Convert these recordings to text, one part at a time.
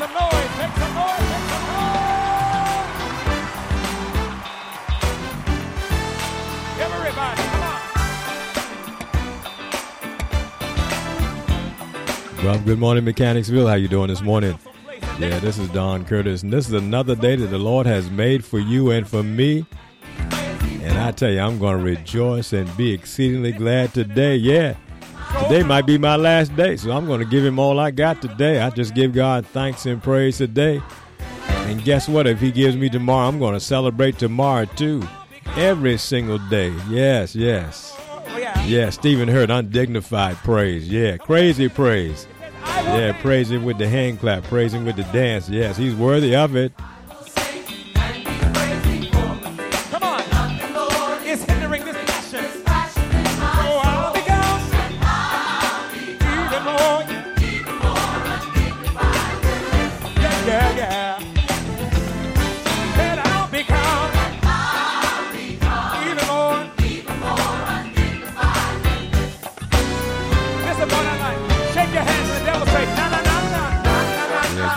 some noise, make some noise, make some noise. Everybody, come on. Well, good morning, Mechanicsville. How you doing this morning? Yeah, this is Don Curtis, and this is another day that the Lord has made for you and for me. And I tell you, I'm going to rejoice and be exceedingly glad today. Yeah, today might be my last day, so I'm going to give Him all I got today. I just give God thanks and praise today. And guess what? If He gives me tomorrow, I'm going to celebrate tomorrow too. Every single day. Yes, yes. Oh, yeah. Yeah, Stephen Hurd, undignified praise. Yeah, crazy praise. Yeah, praise him with the hand clap, praise him with the dance. Yes, he's worthy of it.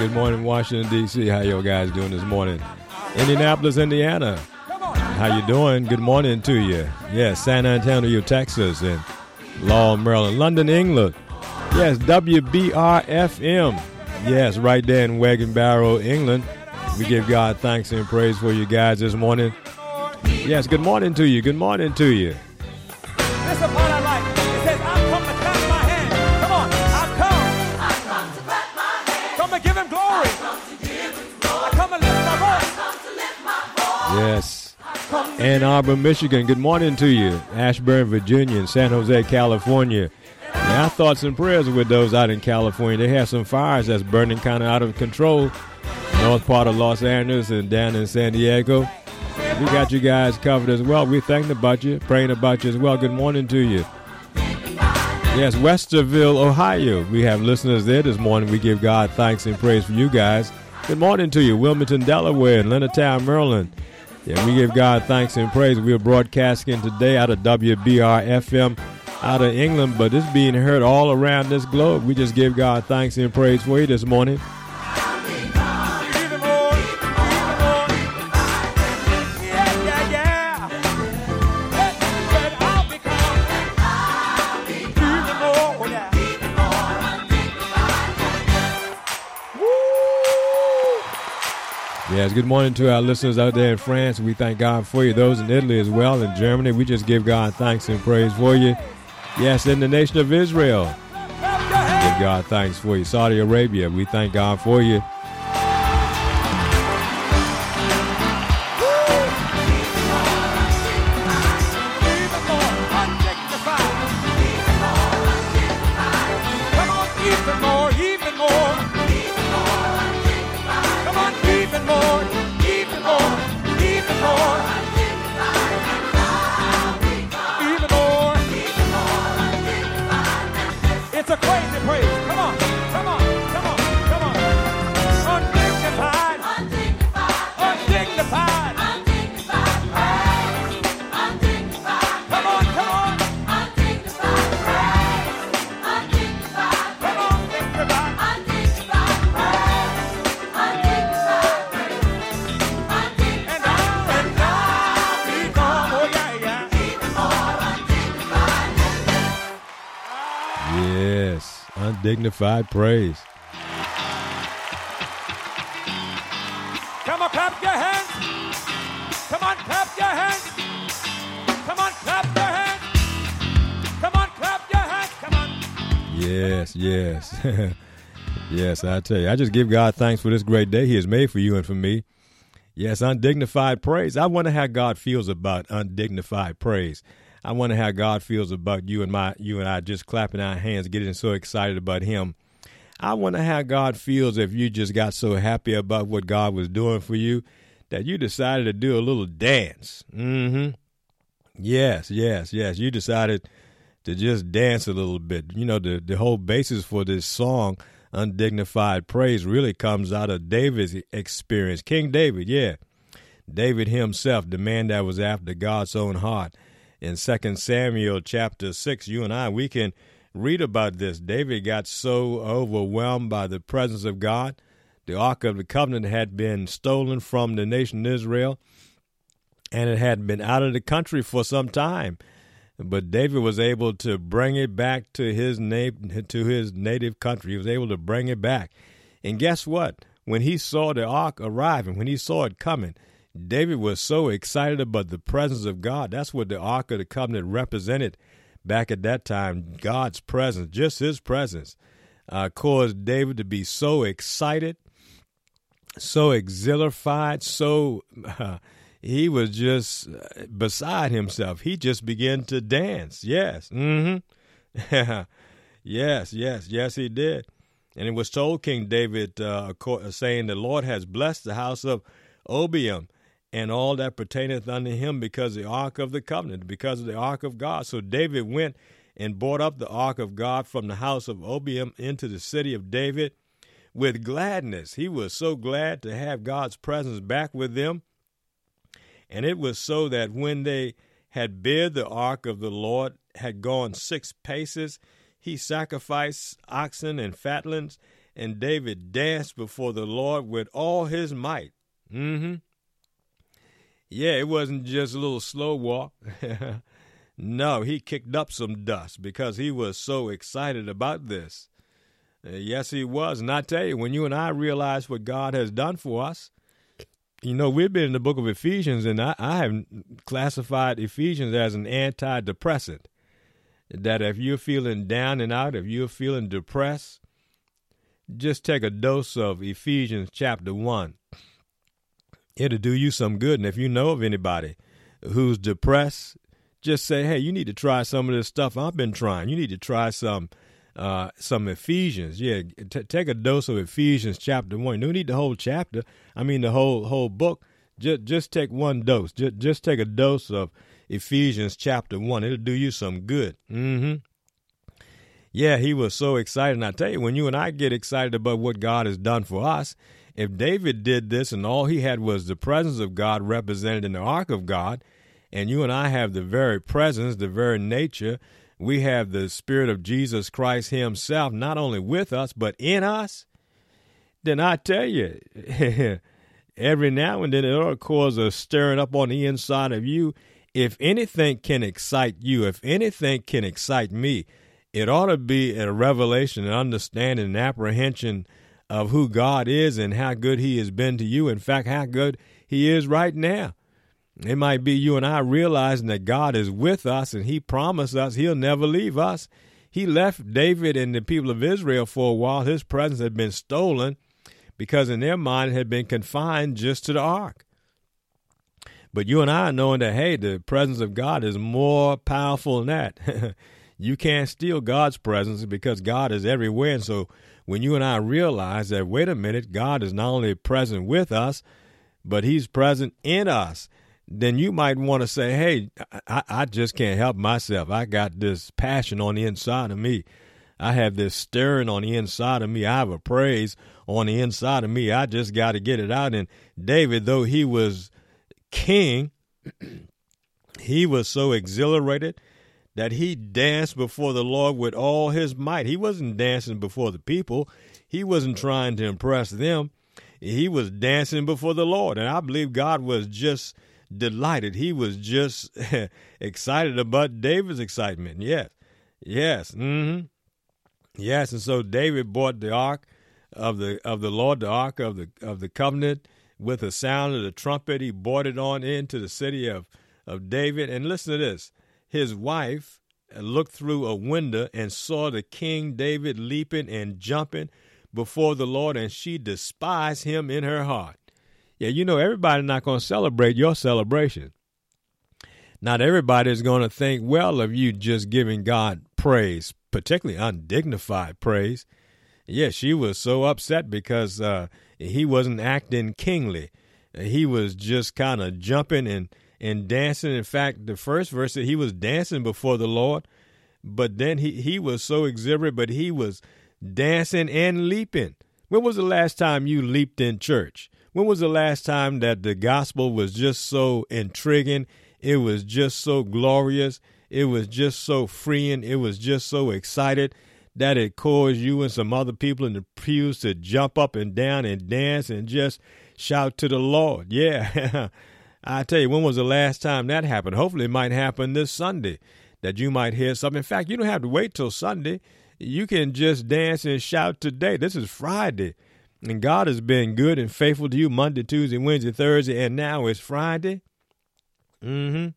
Good morning, Washington, D.C. How you guys doing this morning? Indianapolis, Indiana. How you doing? Good morning to you. Yes, San Antonio, Texas, and Law, Maryland. London, England. Yes, WBRFM. Yes, right there in Wagon Barrow, England. We give God thanks and praise for you guys this morning. Yes, good morning to you. Good morning to you. This is the part I like. It says, I've come to clap my hands. Come on. I've come. Come to give him glory. I come to lift my voice. Yes. Ann Arbor, Michigan. Good morning to you. Ashburn, Virginia, and San Jose, California. Our thoughts and prayers are with those out in California. They have some fires that's burning kind of out of control. North part of Los Angeles and down in San Diego. We got you guys covered as well. We're thinking about you, praying about you as well. Good morning to you. Yes, Westerville, Ohio. We have listeners there this morning. We give God thanks and praise for you guys. Good morning to you. Wilmington, Delaware, and Leonardtown, Maryland. Yeah, we give God thanks and praise. We're broadcasting today out of WBR FM out of England, but it's being heard all around this globe. We just give God thanks and praise for you this morning. Yes, good morning to our listeners out there in France. We thank God for you. Those in Italy as well, in Germany. We just give God thanks and praise for you. Yes, in the nation of Israel. Give God thanks for you. Saudi Arabia, we thank God for you. More even more, even more. Yes, undignified praise. Come on, clap your hands. Come on, clap your hands. Come on, clap your hands. Come on, clap your hands. Come on. Yes, yes. yes, I tell you, I just give God thanks for this great day He has made for you and for me. Yes, undignified praise. I wonder how God feels about undignified praise. I wonder how God feels about you and my you and I just clapping our hands, getting so excited about Him. I wonder how God feels if you just got so happy about what God was doing for you that you decided to do a little dance. Mm-hmm. Yes, yes, yes. You decided to just dance a little bit. You know, the, the whole basis for this song, Undignified Praise, really comes out of David's experience. King David, yeah. David himself, the man that was after God's own heart. In 2 Samuel chapter 6, you and I, we can read about this. David got so overwhelmed by the presence of God The Ark of the Covenant had been stolen from the nation Israel, and it had been out of the country for some time. But David was able to bring it back to his na- to his native country. He was able to bring it back. And guess what? When he saw the ark arriving, when he saw it coming, David was so excited about the presence of God. That's what the Ark of the Covenant represented back at that time God's presence, just his presence, uh, caused David to be so excited, so exhilarated, so. Uh, he was just uh, beside himself. He just began to dance. Yes. Mm-hmm. yes, yes, yes, he did. And it was told King David, uh, saying, The Lord has blessed the house of Obed and all that pertaineth unto him because the ark of the covenant, because of the ark of God. So David went and brought up the ark of God from the house of Obed into the city of David with gladness. He was so glad to have God's presence back with them. And it was so that when they had bared the ark of the Lord, had gone six paces, he sacrificed oxen and fatlings, and David danced before the Lord with all his might. Mm-hmm. Yeah, it wasn't just a little slow walk. no, he kicked up some dust because he was so excited about this. Uh, yes, he was. And I tell you, when you and I realize what God has done for us, you know, we've been in the book of Ephesians, and I, I have classified Ephesians as an antidepressant. That if you're feeling down and out, if you're feeling depressed, just take a dose of Ephesians chapter 1 it'll do you some good. And if you know of anybody who's depressed, just say, hey, you need to try some of this stuff I've been trying. You need to try some uh, some Ephesians. Yeah, t- take a dose of Ephesians chapter one. You don't need the whole chapter. I mean the whole whole book. Just just take one dose. Just just take a dose of Ephesians chapter one. It'll do you some good. Mm-hmm. Yeah, he was so excited. And I tell you, when you and I get excited about what God has done for us, if David did this and all he had was the presence of God represented in the ark of God, and you and I have the very presence, the very nature, we have the Spirit of Jesus Christ Himself not only with us, but in us, then I tell you, every now and then it ought to cause a stirring up on the inside of you. If anything can excite you, if anything can excite me, it ought to be a revelation, an understanding, an apprehension of who God is and how good He has been to you. In fact, how good He is right now. It might be you and I realizing that God is with us and He promised us He'll never leave us. He left David and the people of Israel for a while. His presence had been stolen because in their mind it had been confined just to the ark. But you and I knowing that, hey, the presence of God is more powerful than that. you can't steal God's presence because God is everywhere. And so when you and I realize that, wait a minute, God is not only present with us, but He's present in us, then you might want to say, hey, I, I just can't help myself. I got this passion on the inside of me. I have this stirring on the inside of me. I have a praise on the inside of me. I just got to get it out. And David, though he was king, he was so exhilarated that he danced before the Lord with all his might. He wasn't dancing before the people, he wasn't trying to impress them. He was dancing before the Lord. And I believe God was just delighted. He was just excited about David's excitement. Yes. Yes. Mm-hmm. Yes. And so David brought the ark of the of the Lord, the ark of the of the covenant, with the sound of the trumpet. He brought it on into the city of, of David. And listen to this his wife looked through a window and saw the king David leaping and jumping before the Lord, and she despised him in her heart. Yeah, you know, everybody's not going to celebrate your celebration. Not everybody is going to think well of you just giving God praise, particularly undignified praise. Yeah, she was so upset because uh, he wasn't acting kingly. He was just kind of jumping and and dancing. In fact, the first verse he was dancing before the Lord, but then he, he was so exuberant, but he was dancing and leaping. When was the last time you leaped in church? When was the last time that the gospel was just so intriguing? It was just so glorious. It was just so freeing. It was just so excited that it caused you and some other people in the pews to jump up and down and dance and just shout to the Lord. Yeah. I tell you, when was the last time that happened? Hopefully, it might happen this Sunday that you might hear something. In fact, you don't have to wait till Sunday. You can just dance and shout today. This is Friday. And God has been good and faithful to you Monday, Tuesday, Wednesday, Thursday, and now it's Friday. Mm-hmm.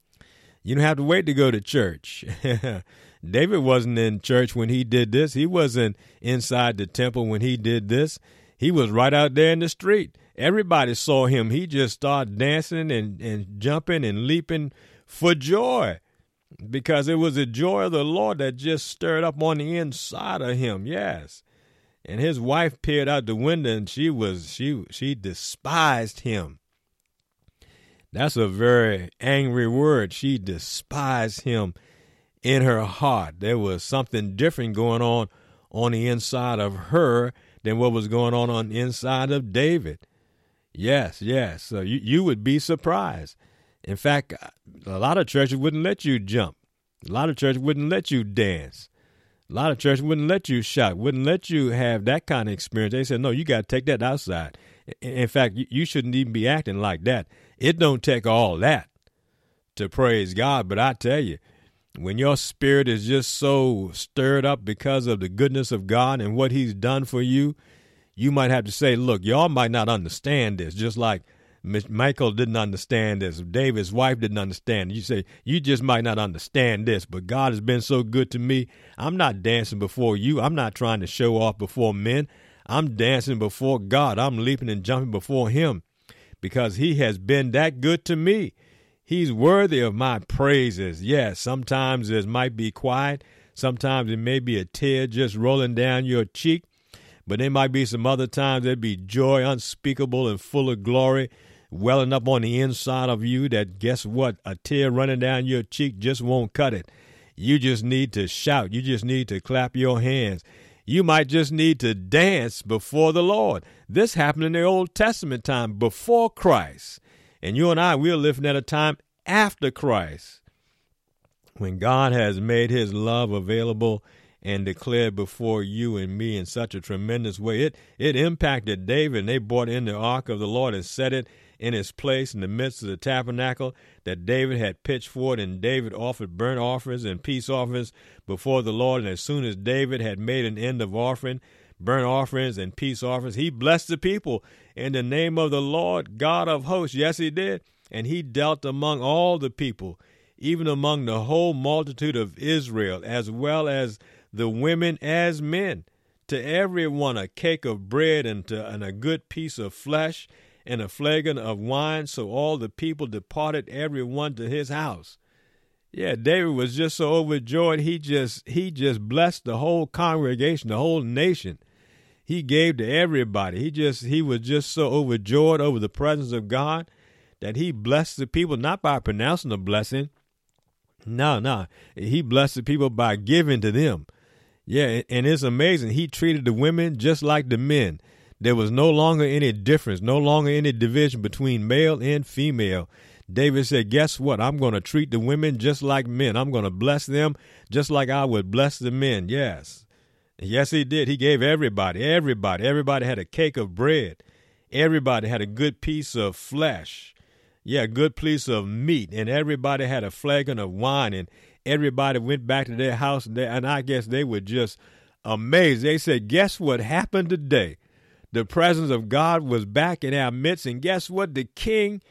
You don't have to wait to go to church. David wasn't in church when he did this. He wasn't inside the temple when he did this. He was right out there in the street. Everybody saw him. He just started dancing and, and jumping and leaping for joy because it was the joy of the Lord that just stirred up on the inside of him. Yes. And his wife peered out the window and she was she she despised him. That's a very angry word. She despised him in her heart. There was something different going on on the inside of her than what was going on on the inside of David. Yes, yes. So you, you would be surprised. In fact, a lot of churches wouldn't let you jump. A lot of churches wouldn't let you dance. A lot of churches wouldn't let you shout, wouldn't let you have that kind of experience. They said, no, you got to take that outside. In fact, you shouldn't even be acting like that. It don't take all that to praise God. But I tell you, when your spirit is just so stirred up because of the goodness of God and what He's done for you, you might have to say, look, y'all might not understand this, just like Michal didn't understand this. David's wife didn't understand. You say, you just might not understand this, but God has been so good to me. I'm not dancing before you. I'm not trying to show off before men. I'm dancing before God. I'm leaping and jumping before Him because He has been that good to me. He's worthy of my praises. Yes, sometimes it might be quiet. Sometimes it may be a tear just rolling down your cheek. But there might be some other times there'd be joy unspeakable and full of glory welling up on the inside of you that guess what? A tear running down your cheek just won't cut it. You just need to shout. You just need to clap your hands. You might just need to dance before the Lord. This happened in the Old Testament time before Christ. And you and I, we're living at a time after Christ when God has made his love available and declared before you and me in such a tremendous way. It it impacted David, and they brought in the ark of the Lord and set it in its place in the midst of the tabernacle that David had pitched for it, and David offered burnt offerings and peace offerings before the Lord. And as soon as David had made an end of offering, burnt offerings and peace offerings, he blessed the people in the name of the Lord God of hosts. Yes, he did. And he dealt among all the people, even among the whole multitude of Israel, as well as the women as men. To everyone a cake of bread and, to, and a good piece of flesh and a flagon of wine. So all the people departed, every one to his house. Yeah, David was just so overjoyed. He just he just blessed the whole congregation, the whole nation. He gave to everybody. He just he was just so overjoyed over the presence of God that he blessed the people not by pronouncing a blessing. No, no. He blessed the people by giving to them. Yeah, and it's amazing. He treated the women just like the men. There was no longer any difference, no longer any division between male and female. David said, Guess what? I'm going to treat the women just like men. I'm going to bless them just like I would bless the men. Yes. Yes, he did. He gave everybody, everybody, everybody had a cake of bread. Everybody had a good piece of flesh. Yeah, a good piece of meat. And everybody had a flagon of wine. And everybody went back to their house, and, they, and I guess they were just amazed. They said, Guess what happened today? The presence of God was back in our midst, and guess what? The king,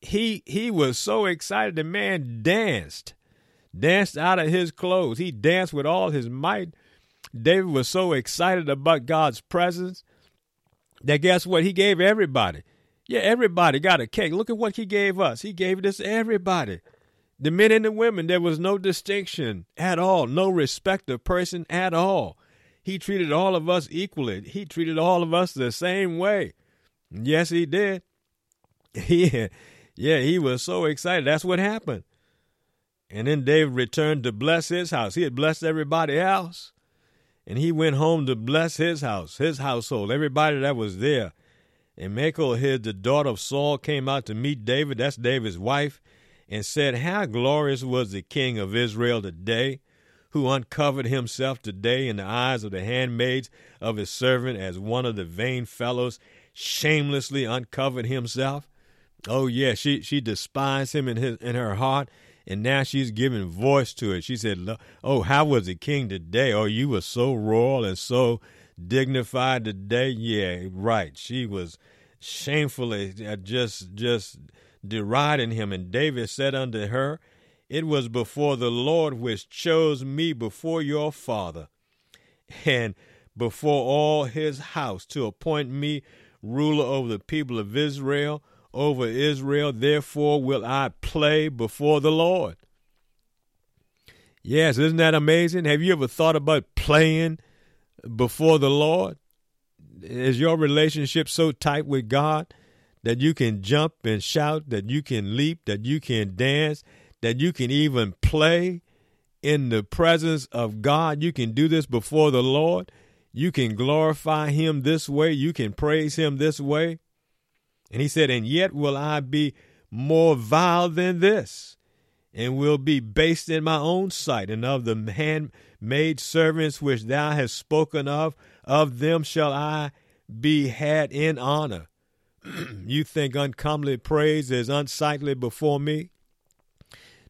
he he was so excited. The man danced, danced out of his clothes. He danced with all his might. David was so excited about God's presence that guess what? He gave everybody. Yeah, everybody got a cake. Look at what he gave us. He gave this to everybody. The men and the women, there was no distinction at all, no respect of person at all. He treated all of us equally. He treated all of us the same way. Yes, he did. Yeah, yeah, he was so excited. That's what happened. And then David returned to bless his house. He had blessed everybody else. And he went home to bless his house, his household, everybody that was there. And Michal, his the daughter of Saul, came out to meet David. That's David's wife and said, How glorious was the king of Israel today, who uncovered himself today in the eyes of the handmaids of his servant as one of the vain fellows shamelessly uncovered himself? Oh yeah, she she despised him in his in her heart, and now she's giving voice to it. She said, "Oh, how was the king today? Oh, you were so royal and so dignified today." Yeah, right. She was shamefully uh, just just deriding him, and David said unto her, "It was before the Lord which chose me before your father, and before all his house to appoint me ruler over the people of Israel." over Israel, therefore will I play before the Lord. Yes, isn't that amazing? Have you ever thought about playing before the Lord? Is your relationship so tight with God that you can jump and shout, that you can leap, that you can dance, that you can even play in the presence of God? You can do this before the Lord. You can glorify Him this way. You can praise Him this way. And he said, And yet will I be more vile than this, and will be based in my own sight, and of the handmaid servants which thou hast spoken of, of them shall I be had in honor. you think uncomely praise is unsightly before me?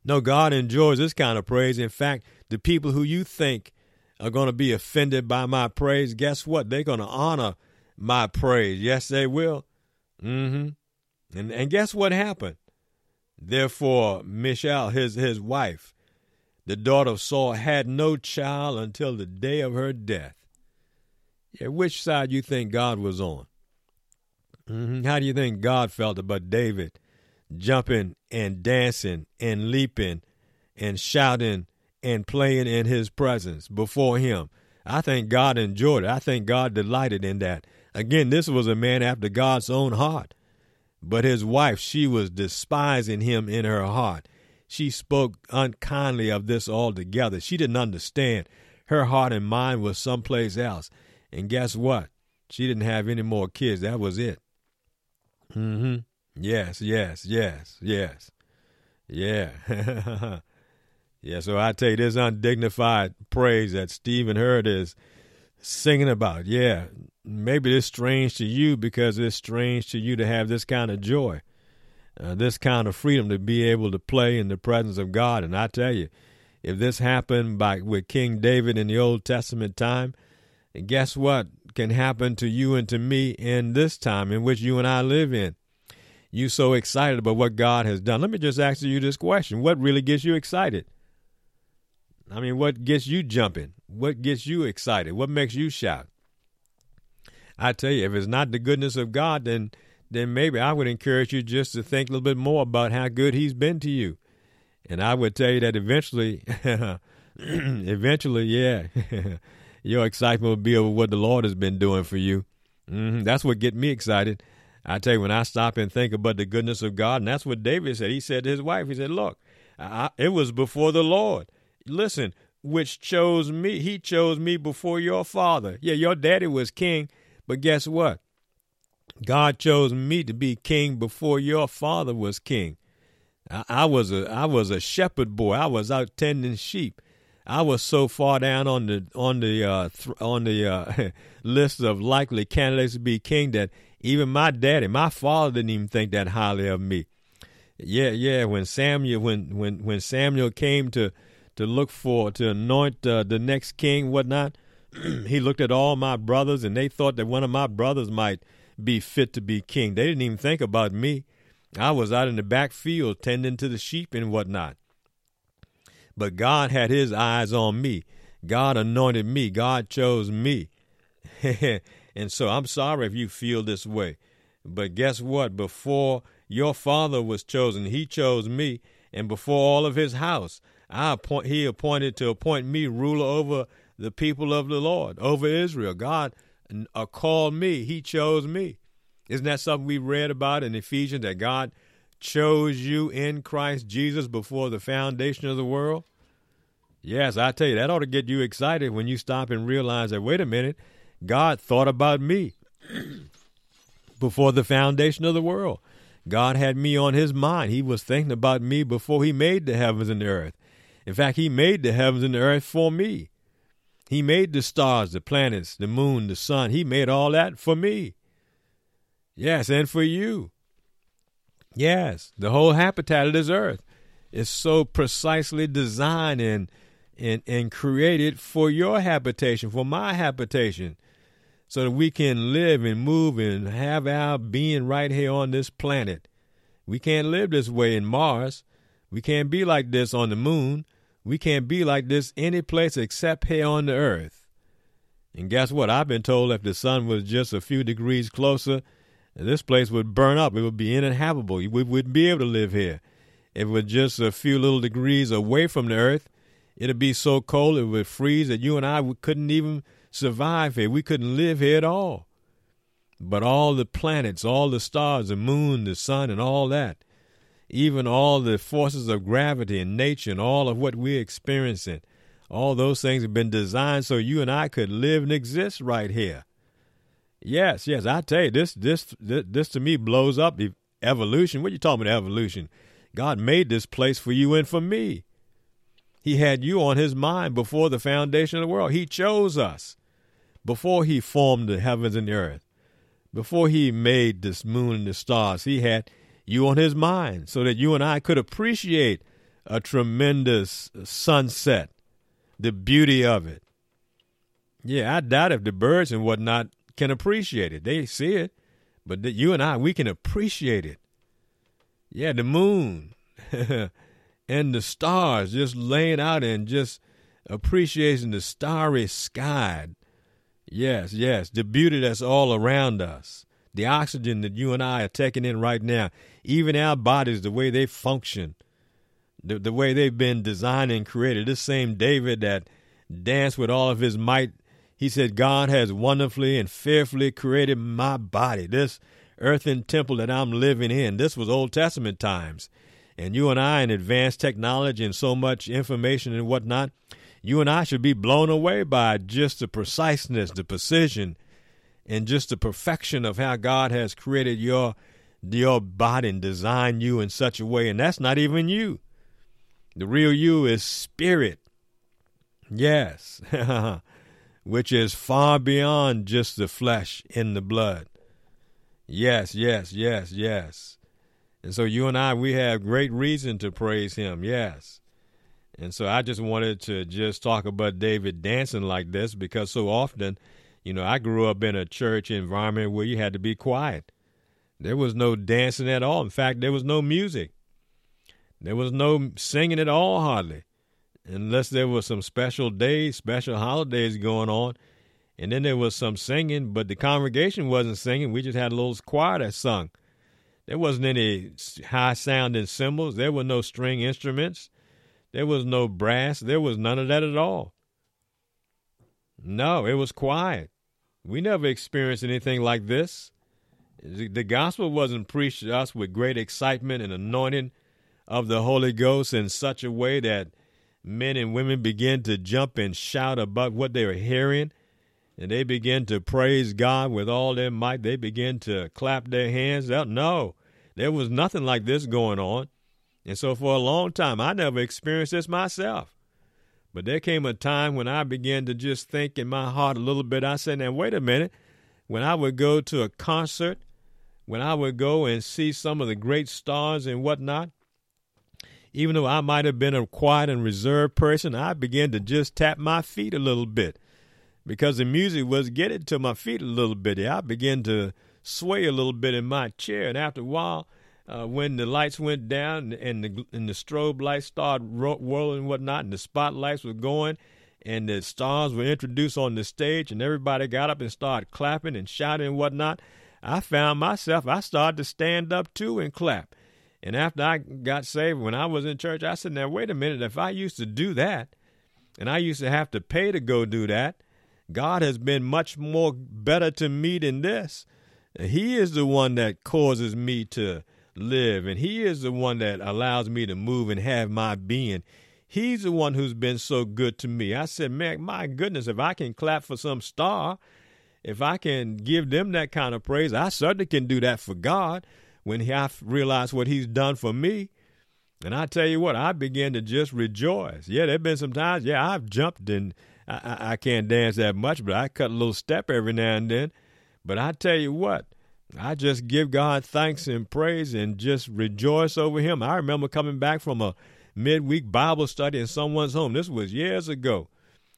No, God enjoys this kind of praise. In fact, the people who you think are going to be offended by my praise, guess what? They're going to honor my praise. Yes, they will. Mm-hmm. And and guess what happened? Therefore, Michal, his his wife, the daughter of Saul, had no child until the day of her death. Yeah, which side you think God was on? Mm-hmm. How do you think God felt about David jumping and dancing and leaping and shouting and playing in his presence before him? I think God enjoyed it. I think God delighted in that. Again, this was a man after God's own heart. But his wife, she was despising him in her heart. She spoke unkindly of this altogether. She didn't understand. Her heart and mind was someplace else. And guess what? She didn't have any more kids. That was it. Mm-hmm. Yes, yes, yes, yes. Yeah. yeah, so I tell you, this undignified praise that Stephen Hurd is singing about. Yeah, maybe it's strange to you because it's strange to you to have this kind of joy, uh, this kind of freedom to be able to play in the presence of God. And I tell you, if this happened by with King David in the Old Testament time, and guess what can happen to you and to me in this time in which you and I live in? You so excited about what God has done. Let me just ask you this question: What really gets you excited? I mean, what gets you jumping? What gets you excited? What makes you shout? I tell you, if it's not the goodness of God, then then maybe I would encourage you just to think a little bit more about how good He's been to you. And I would tell you that eventually, eventually, yeah, your excitement will be over what the Lord has been doing for you. Mm-hmm. That's what get me excited. I tell you, when I stop and think about the goodness of God, and that's what David said. He said to his wife, he said, "Look, I, it was before the Lord. Listen, which chose me. He chose me before your father. Yeah, your daddy was king." But guess what? God chose me to be king before your father was king. I, I, was a I was a shepherd boy. I was out tending sheep. I was so far down on the on the uh, th- on the uh, list of likely candidates to be king that even my daddy, my father, didn't even think that highly of me. Yeah, yeah. When Samuel when when when Samuel came to to look for to anoint uh, the next king, whatnot, he looked at all my brothers and they thought that one of my brothers might be fit to be king. They didn't even think about me. I was out in the back field tending to the sheep and whatnot. But God had his eyes on me. God anointed me. God chose me. and so I'm sorry if you feel this way. But guess what? Before your father was chosen, he chose me. And before all of his house, I appoint, he appointed to appoint me ruler over the people of the Lord, over Israel. God uh, called me, He chose me. Isn't that something we read about in Ephesians that God chose you in Christ Jesus before the foundation of the world? Yes, I tell you, that ought to get you excited when you stop and realize that, wait a minute, God thought about me before the foundation of the world. God had me on his mind. He was thinking about me before he made the heavens and the earth. In fact, He made the heavens and the earth for me. He made the stars, the planets, the moon, the sun. He made all that for me. Yes, and for you. Yes, the whole habitat of this earth is so precisely designed and, and, and created for your habitation, for my habitation, so that we can live and move and have our being right here on this planet. We can't live this way in Mars. We can't be like this on the moon. We can't be like this any place except here on the earth. And guess what? I've been told if the sun was just a few degrees closer, this place would burn up. It would be uninhabitable. We wouldn't be able to live here. If it was just a few little degrees away from the earth, it'd be so cold it would freeze that you and I couldn't even survive here. We couldn't live here at all. But all the planets, all the stars, the moon, the sun, and all that, even all the forces of gravity and nature and all of what we're experiencing, all those things have been designed so you and I could live and exist right here. Yes, yes, I tell you, this this this, this to me blows up the evolution. What you talking about evolution? God made this place for you and for me. He had you on his mind before the foundation of the world. He chose us before he formed the heavens and the earth. Before he made this moon and the stars, he had you on his mind so that you and I could appreciate a tremendous sunset, the beauty of it. Yeah, I doubt if the birds and whatnot can appreciate it. They see it, but you and I, we can appreciate it. Yeah, the moon and the stars just laying out and just appreciating the starry sky. Yes, yes, the beauty that's all around us the oxygen that you and I are taking in right now, even our bodies, the way they function, the, the way they've been designed and created. This same David that danced with all of his might, he said, God has wonderfully and fearfully created my body, this earthen temple that I'm living in. This was Old Testament times. And you and I, in advanced technology and so much information and whatnot, you and I should be blown away by just the preciseness, the precision, and just the perfection of how God has created your your body and designed you in such a way. And that's not even you. The real you is spirit. Yes. Which is far beyond just the flesh in the blood. Yes, yes, yes, yes. And so you and I, we have great reason to praise him. Yes. And so I just wanted to just talk about David dancing like this because so often you know, I grew up in a church environment where you had to be quiet. There was no dancing at all. In fact, there was no music. There was no singing at all, hardly, unless there was some special days, special holidays going on. And then there was some singing, but the congregation wasn't singing. We just had a little choir that sung. There wasn't any high sounding cymbals. There were no string instruments. There was no brass. There was none of that at all. No, it was quiet. We never experienced anything like this. The gospel wasn't preached to us with great excitement and anointing of the Holy Ghost in such a way that men and women began to jump and shout about what they were hearing. And they began to praise God with all their might. They began to clap their hands. No, there was nothing like this going on. And so for a long time, I never experienced this myself. But there came a time when I began to just think in my heart a little bit. I said, now, wait a minute. When I would go to a concert, when I would go and see some of the great stars and whatnot, even though I might have been a quiet and reserved person, I began to just tap my feet a little bit because the music was getting to my feet a little bit. I began to sway a little bit in my chair, and after a while, uh, when the lights went down and the and the strobe lights started whirling and whatnot, and the spotlights were going, and the stars were introduced on the stage, and everybody got up and started clapping and shouting and whatnot. I found myself, I started to stand up too and clap. And after I got saved, when I was in church, I said, Now, wait a minute, if I used to do that, and I used to have to pay to go do that, God has been much more better to me than this. He is the one that causes me to live. And He is the one that allows me to move and have my being. He's the one who's been so good to me. I said, man, my goodness, if I can clap for some star, if I can give them that kind of praise, I certainly can do that for God when I realize what He's done for me. And I tell you what, I begin to just rejoice. Yeah, there have been some times, yeah, I've jumped and I, I, I can't dance that much, but I cut a little step every now and then. But I tell you what, I just give God thanks and praise and just rejoice over Him. I remember coming back from a midweek Bible study in someone's home. This was years ago.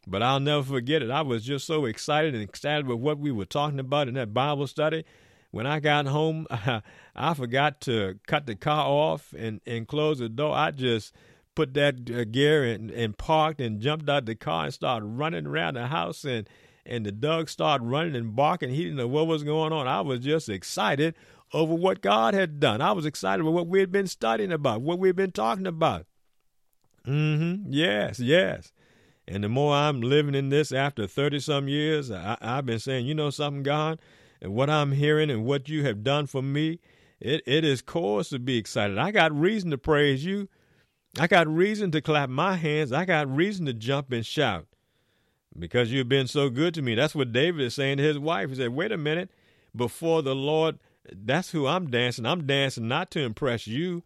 But I'll never forget it. I was just so excited and excited with what we were talking about in that Bible study. When I got home, I forgot to cut the car off and, and close the door. I just put that uh, gear and, and parked and jumped out the car and started running around the house and and the dog started running and barking. He didn't know what was going on. I was just excited over what God had done. I was excited about what we had been studying about, what we had been talking about. Mm-hmm. Yes, yes. And the more I'm living in this after 30 some years, I, have been saying, you know something, God, and what I'm hearing and what you have done for me, it, it is cause to be excited. I got reason to praise you. I got reason to clap my hands. I got reason to jump and shout because you've been so good to me. That's what David is saying to his wife. He said, wait a minute, before the Lord, that's who I'm dancing. I'm dancing not to impress you.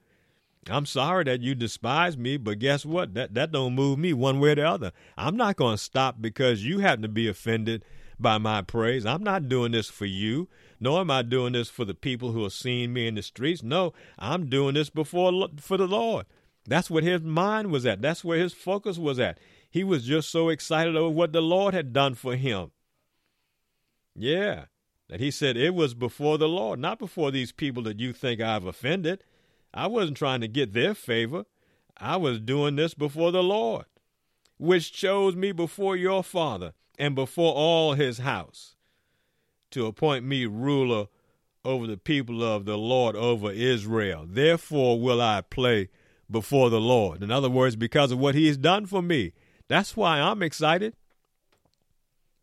I'm sorry that you despise me, but guess what? That that don't move me one way or the other. I'm not going to stop because you happen to be offended by my praise. I'm not doing this for you, nor am I doing this for the people who are seeing me in the streets. No, I'm doing this before for the Lord. That's what his mind was at. That's where his focus was at. He was just so excited over what the Lord had done for him. Yeah, that he said it was before the Lord, not before these people that you think I've offended. I wasn't trying to get their favor. I was doing this before the Lord, which chose me before your father and before all his house to appoint me ruler over the people of the Lord over Israel. Therefore will I play before the Lord. In other words, because of what he has done for me. That's why I'm excited.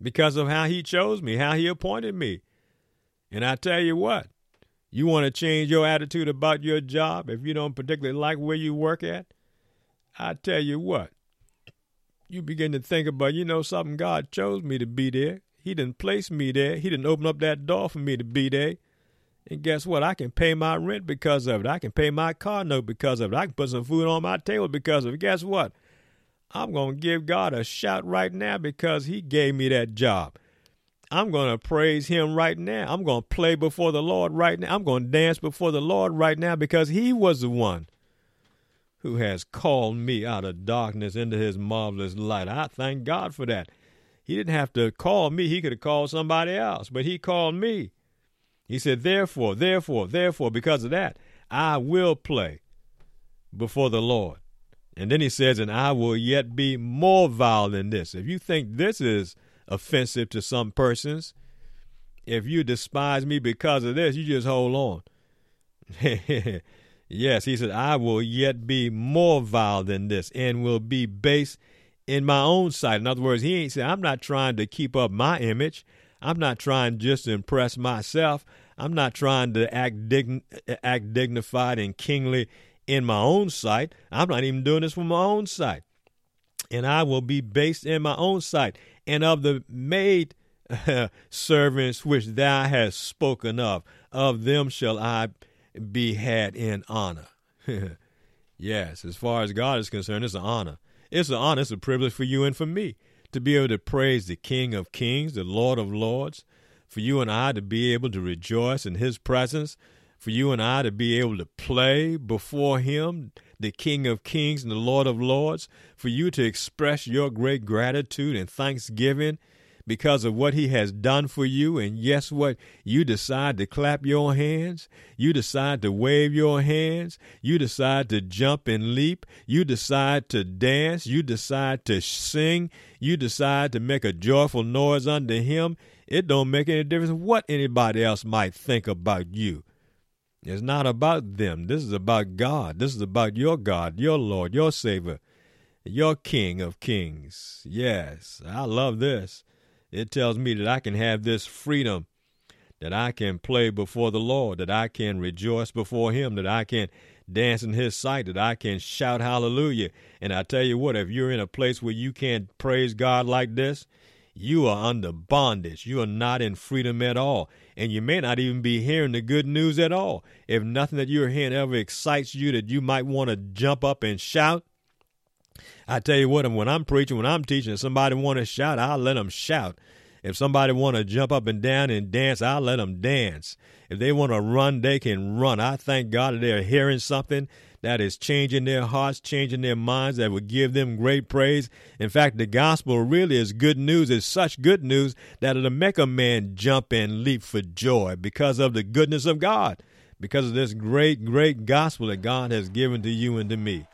Because of how he chose me, how he appointed me. And I tell you what, you want to change your attitude about your job if you don't particularly like where you work at? I tell you what, you begin to think about, you know, something God chose me to be there. He didn't place me there. He didn't open up that door for me to be there. And guess what? I can pay my rent because of it. I can pay my car note because of it. I can put some food on my table because of it. Guess what? I'm going to give God a shout right now because He gave me that job. I'm going to praise Him right now. I'm going to play before the Lord right now. I'm going to dance before the Lord right now because He was the one who has called me out of darkness into His marvelous light. I thank God for that. He didn't have to call me, He could have called somebody else, but He called me. He said, Therefore, therefore, therefore, because of that, I will play before the Lord. And then he says, And I will yet be more vile than this. If you think this is offensive to some persons, if you despise me because of this, you just hold on. yes, he said, I will yet be more vile than this and will be base in my own sight. In other words, he ain't saying, I'm not trying to keep up my image. I'm not trying just to impress myself. I'm not trying to act, dign- act dignified and kingly in my own sight. I'm not even doing this for my own sight. And I will be based in my own sight. And of the maid servants which thou hast spoken of, of them shall I be had in honor. yes, as far as God is concerned, it's an honor. It's an honor, it's a privilege for you and for me to be able to praise the King of Kings, the Lord of Lords, for you and I to be able to rejoice in His presence, for you and I to be able to play before Him, the King of Kings and the Lord of Lords, for you to express your great gratitude and thanksgiving because of what he has done for you. And yes, what? You decide to clap your hands. You decide to wave your hands. You decide to jump and leap. You decide to dance. You decide to sing. You decide to make a joyful noise unto him. It don't make any difference what anybody else might think about you. It's not about them. This is about God. This is about your God, your Lord, your Savior, your King of Kings. Yes, I love this. It tells me that I can have this freedom, that I can play before the Lord, that I can rejoice before Him, that I can dance in His sight, that I can shout hallelujah. And I tell you what, if you're in a place where you can't praise God like this, you are under bondage. You are not in freedom at all. And you may not even be hearing the good news at all. If nothing that you're hearing ever excites you that you might want to jump up and shout, I tell you what, when I'm preaching, when I'm teaching, if somebody want to shout, I'll let them shout. If somebody want to jump up and down and dance, I'll let them dance. If they want to run, they can run. I thank God that they're hearing something that is changing their hearts, changing their minds, that would give them great praise. In fact, the gospel really is good news. It's such good news that it'll make a man jump and leap for joy because of the goodness of God, because of this great, great gospel that God has given to you and to me.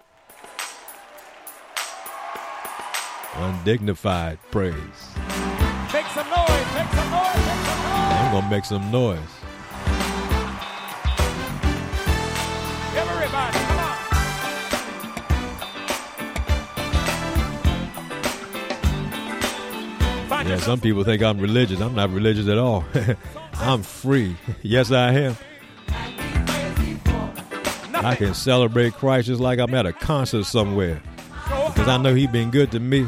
Undignified praise. Make some noise, make some noise, make some noise. I'm going to make some noise. Everybody, come on. Find Yeah, some people think I'm religious. I'm not religious at all. I'm free. yes, I am. I can celebrate Christ just like I'm at a concert somewhere because I know He's been good to me.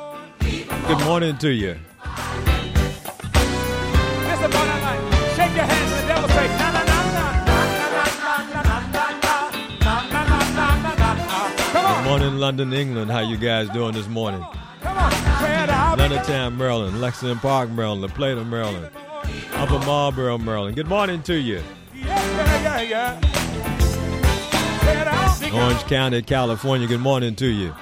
Good morning to you. Good morning, London, England. How you guys doing this morning? Leonardtown, Maryland. Lexington Park, Maryland. La Plata, Maryland. Upper Marlboro, Maryland. Good morning to you. Orange County, California. Good morning to you.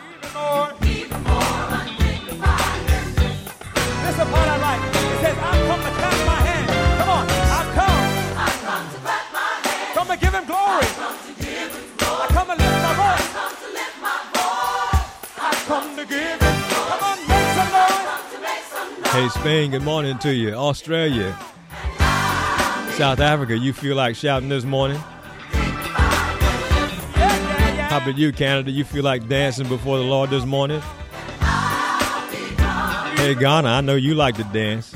Hey, Spain, good morning to you. Australia, South Africa, you feel like shouting this morning? How about you, Canada? You feel like dancing before the Lord this morning? Hey, Ghana, I know you like to dance.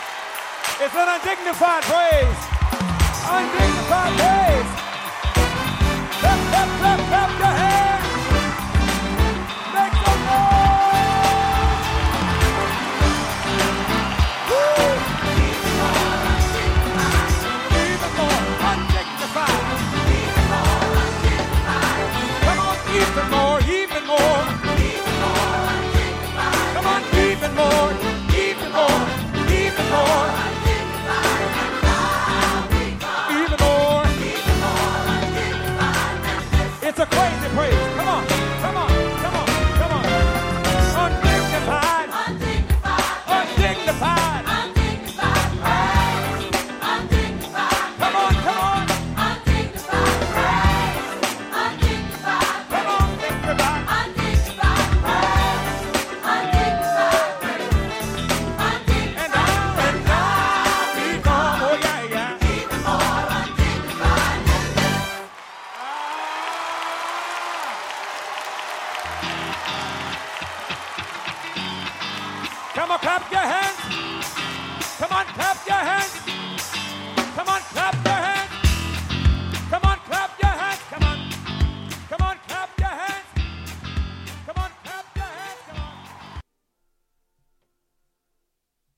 It's an undignified praise. Undignified praise. Clap, clap, clap,